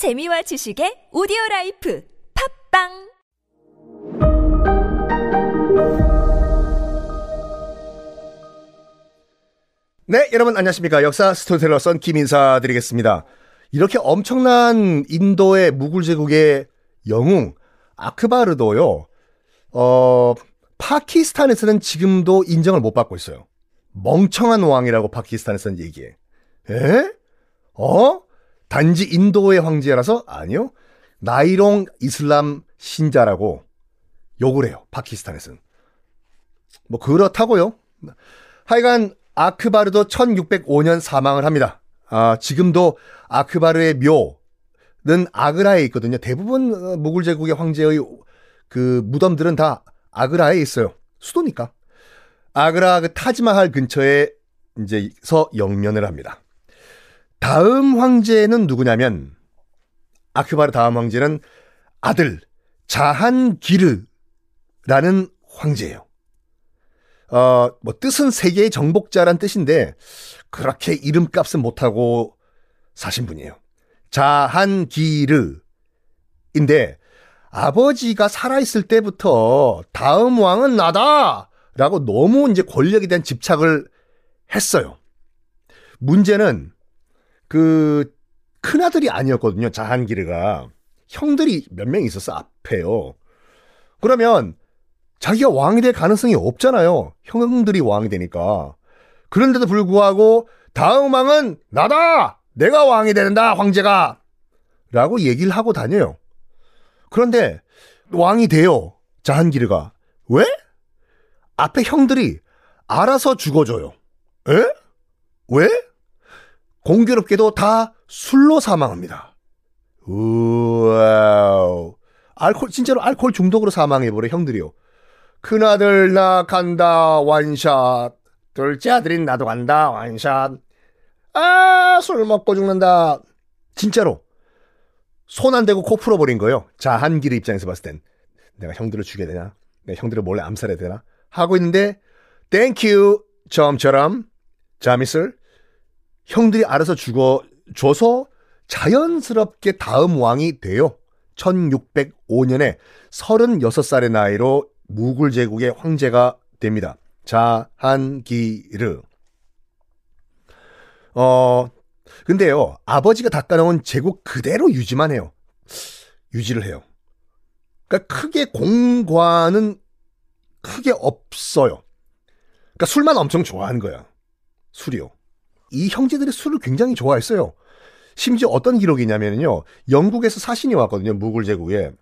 재미와 지식의 오디오 life 팟빵 네, 여러분 안녕하십니까. 역사 스토리텔러 썬킴 인사 드리겠습니다. 이렇게 엄청난 인도의 무굴 제국의 영웅 아크바르도요. 어, 파키스탄에서는 지금도 인정을 못 받고 있어요. 멍청한 왕이라고 파키스탄에서는 얘기해. 에? 어? 단지 인도의 황제라서? 아니요. 나이롱 이슬람 신자라고 욕을 해요. 파키스탄에서는. 뭐 그렇다고요. 하여간 아크바르도 1605년 사망을 합니다. 아, 지금도 아크바르의 묘는 아그라에 있거든요. 대부분 어, 무굴 제국의 황제의 그 무덤들은 다 아그라에 있어요. 수도니까. 아그라 그 타지마할 근처에 이제서 영면을 합니다. 다음 황제는 누구냐면 아크바르 다음 황제는 아들 자한기르라는 황제예요. 어, 뭐 뜻은 세계의 정복자란 뜻인데 그렇게 이름값은 못하고 사신 분이에요. 자한기르인데 아버지가 살아있을 때부터 다음 왕은 나다! 라고 너무 이제 권력에 대한 집착을 했어요. 문제는 그 큰아들이 아니었거든요. 자한기르가. 형들이 몇 명 있었어, 앞에요. 그러면 자기가 왕이 될 가능성이 없잖아요. 형들이 왕이 되니까. 그런데도 불구하고 다음 왕은 나다! 내가 왕이 된다, 황제가! 라고 얘기를 하고 다녀요. 그런데 왕이 돼요. 자한기르가. 왜? 앞에 형들이 알아서 죽어줘요. 에? 왜? 공교롭게도 다 술로 사망합니다. 우와우. 알콜, 진짜로 알코올 중독으로 사망해버려, 형들이요. 큰아들 나 간다, 완샷. 둘째 아들인 나도 간다, 완샷. 아, 술 먹고 죽는다. 진짜로. 손 안 대고 코 풀어버린 거예요. 자, 한길의 입장에서 봤을 땐. 내가 형들을 죽여야 되나? 내가 형들을 몰래 암살해야 되나? 하고 있는데, thank you, 점처럼, 자미슬, 형들이 알아서 죽어 줘서 자연스럽게 다음 왕이 돼요. 1605년에 36살의 나이로 무굴 제국의 황제가 됩니다. 자한기르. 어, 근데요, 아버지가 닦아놓은 제국 그대로 유지만 해요. 유지를 해요. 그러니까 크게 공과는 크게 없어요. 그러니까 술만 엄청 좋아하는 거야. 술이요. 이 형제들이 술을 굉장히 좋아했어요. 심지어 어떤 기록이냐면요. 영국에서 사신이 왔거든요. 무굴 제국에.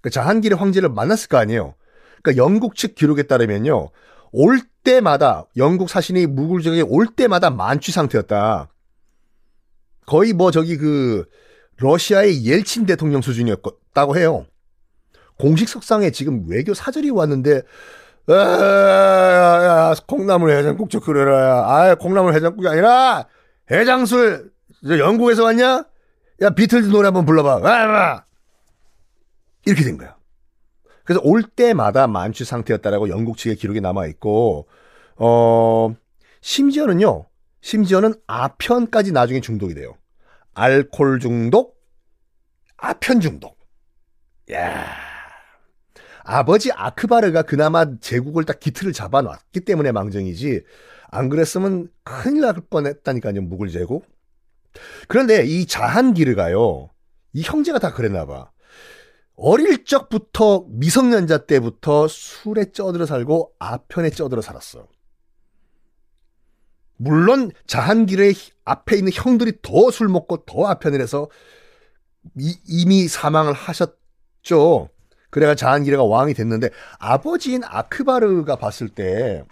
그러니까 자한길의 황제를 만났을 거 아니에요. 그러니까 영국 측 기록에 따르면요. 올 때마다 영국 사신이 무굴 제국에 올 때마다 만취 상태였다. 거의 뭐 저기 그 러시아의 옐친 대통령 수준이었다고 해요. 공식 석상에 지금 외교 사절이 왔는데 아, 야, 야, 콩나물 해장국 좀 끓여라. 아, 콩나물 해장국이 아니라 해장술. 저 영국에서 왔냐? 야, 비틀즈 노래 한번 불러봐. 아, 아. 이렇게 된 거야. 그래서 올 때마다 만취 상태였다라고 영국 측의 기록이 남아 있고, 어, 심지어는요, 심지어는 아편까지 나중에 중독이 돼요. 알콜 중독, 아편 중독. 야 아버지 아크바르가 그나마 제국을 딱 기틀을 잡아놨기 때문에 망정이지, 안 그랬으면 큰일 날 뻔했다니까요, 무굴 제국. 그런데 이 자한기르가요, 이 형제가 다 그랬나 봐. 어릴 적부터 미성년자 때부터 술에 쪄들어 살고 아편에 쪄들어 살았어. 물론 자한길의 앞에 있는 형들이 더 술 먹고 더 아편을 해서 이, 이미 사망을 하셨죠. 그래가 자한기레가 왕이 됐는데 아버지인 아크바르가 봤을 때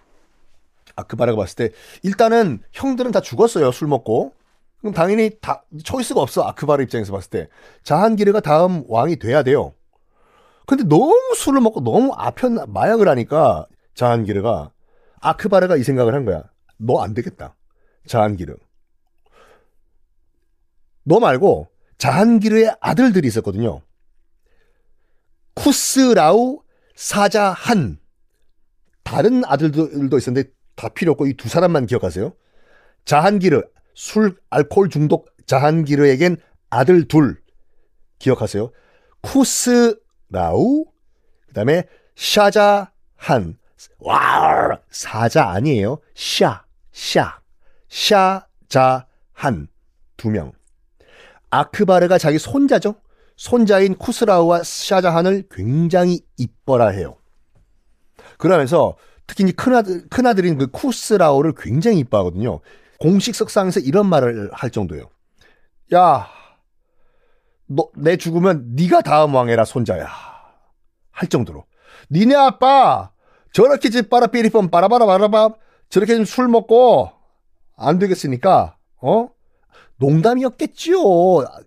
아크바르가 봤을 때 일단은 형들은 다 죽었어요. 술 먹고. 그럼 당연히 다 초이스가 없어. 아크바르 입장에서 봤을 때. 자한기르가 다음 왕이 돼야 돼요. 근데 너무 술을 먹고 너무 아편 마약을 하니까 자한기르가 아크바르가 이 생각을 한 거야. 너 안 되겠다. 자한기르. 너 말고 자한기르의 아들들이 있었거든요. 쿠스라우 사자한 다른 아들들도 있었는데 다 필요 없고 이 두 사람만 기억하세요. 자한기르 술 알코올 중독 자한기르에겐 아들 둘 기억하세요. 쿠스라우, 그 다음에 샤자한. 와, 사자 아니에요. 샤, 샤, 샤자한. 두 명. 아크바르가 자기 손자죠. 손자인 쿠스라우와 샤자한을 굉장히 이뻐라 해요. 그러면서 특히 큰아들, 큰아들인 그 쿠스라우를 굉장히 이뻐하거든요. 공식 석상에서 이런 말을 할 정도예요. 야, 너, 내 죽으면 네가 다음 왕해라, 손자야. 할 정도로. 니네 아빠, 저렇게 집 빨아 삐리뻔 빠라바라 바라바 저렇게 좀 술 먹고 안 되겠으니까, 어? 농담이었겠지요.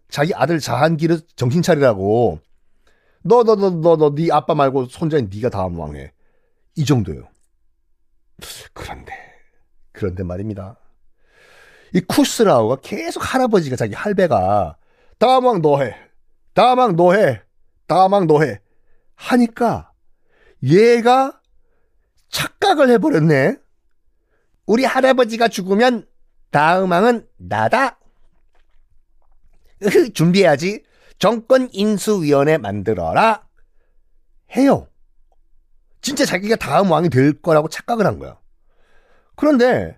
자기 아들 자한기를 정신 차리라고. 너, 너, 너, 너, 너, 네 아빠 말고 손자인 네가 다음 왕해. 이 정도요. 그런데, 그런데 말입니다. 이 쿠스라우가 계속 할아버지가 자기 할배가 다음 왕 너해. 다음 왕 너해. 다음 왕 너해. 하니까 얘가 착각을 해버렸네. 우리 할아버지가 죽으면 다음 왕은 나다. 준비해야지. 정권 인수위원회 만들어라. 해요. 진짜 자기가 다음 왕이 될 거라고 착각을 한 거야. 그런데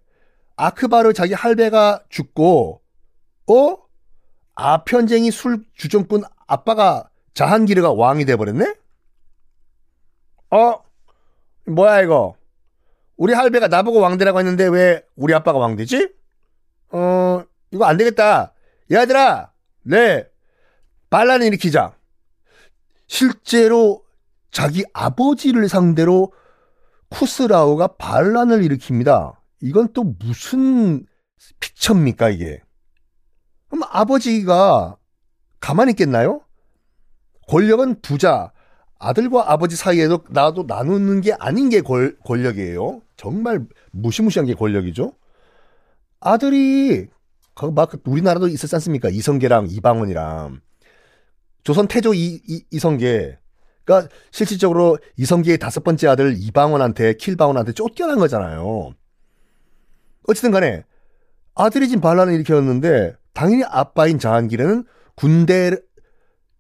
아크바르 자기 할배가 죽고 어? 아편쟁이 술 주정꾼 아빠가 자한기르가 왕이 돼버렸네? 어? 뭐야 이거? 우리 할배가 나보고 왕되라고 했는데 왜 우리 아빠가 왕되지? 어, 이거 안 되겠다. 얘들아, 네, 반란을 일으키자. 실제로 자기 아버지를 상대로 쿠스라우가 반란을 일으킵니다. 이건 또 무슨 픽처입니까, 이게? 그럼 아버지가 가만히 있겠나요? 권력은 부자, 아들과 아버지 사이에도 나도 나누는 게 아닌 게 권, 권력이에요. 정말 무시무시한 게 권력이죠. 아들이 그 막 우리나라도 있었지 않습니까? 이성계랑 이방원이랑 조선 태조 이, 이, 이성계 그러니까 실질적으로 이성계의 다섯 번째 아들 이방원한테 킬방원한테 쫓겨난 거잖아요. 어쨌든 간에 아들이 지금 반란을 일으켰는데 당연히 아빠인 자한기는 군대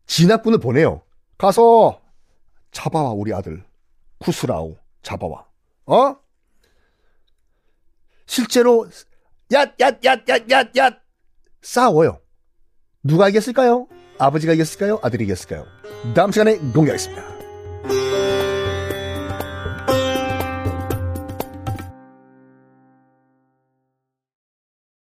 진압군을 보내요. 가서 잡아와 우리 아들 쿠스라우 잡아와. 어? 실제로 얏얏얏얏얏얏 싸워요. 누가 이겼을까요? 아버지가 이겼을까요? 아들이 이겼을까요? 다음 시간에 공개하겠습니다.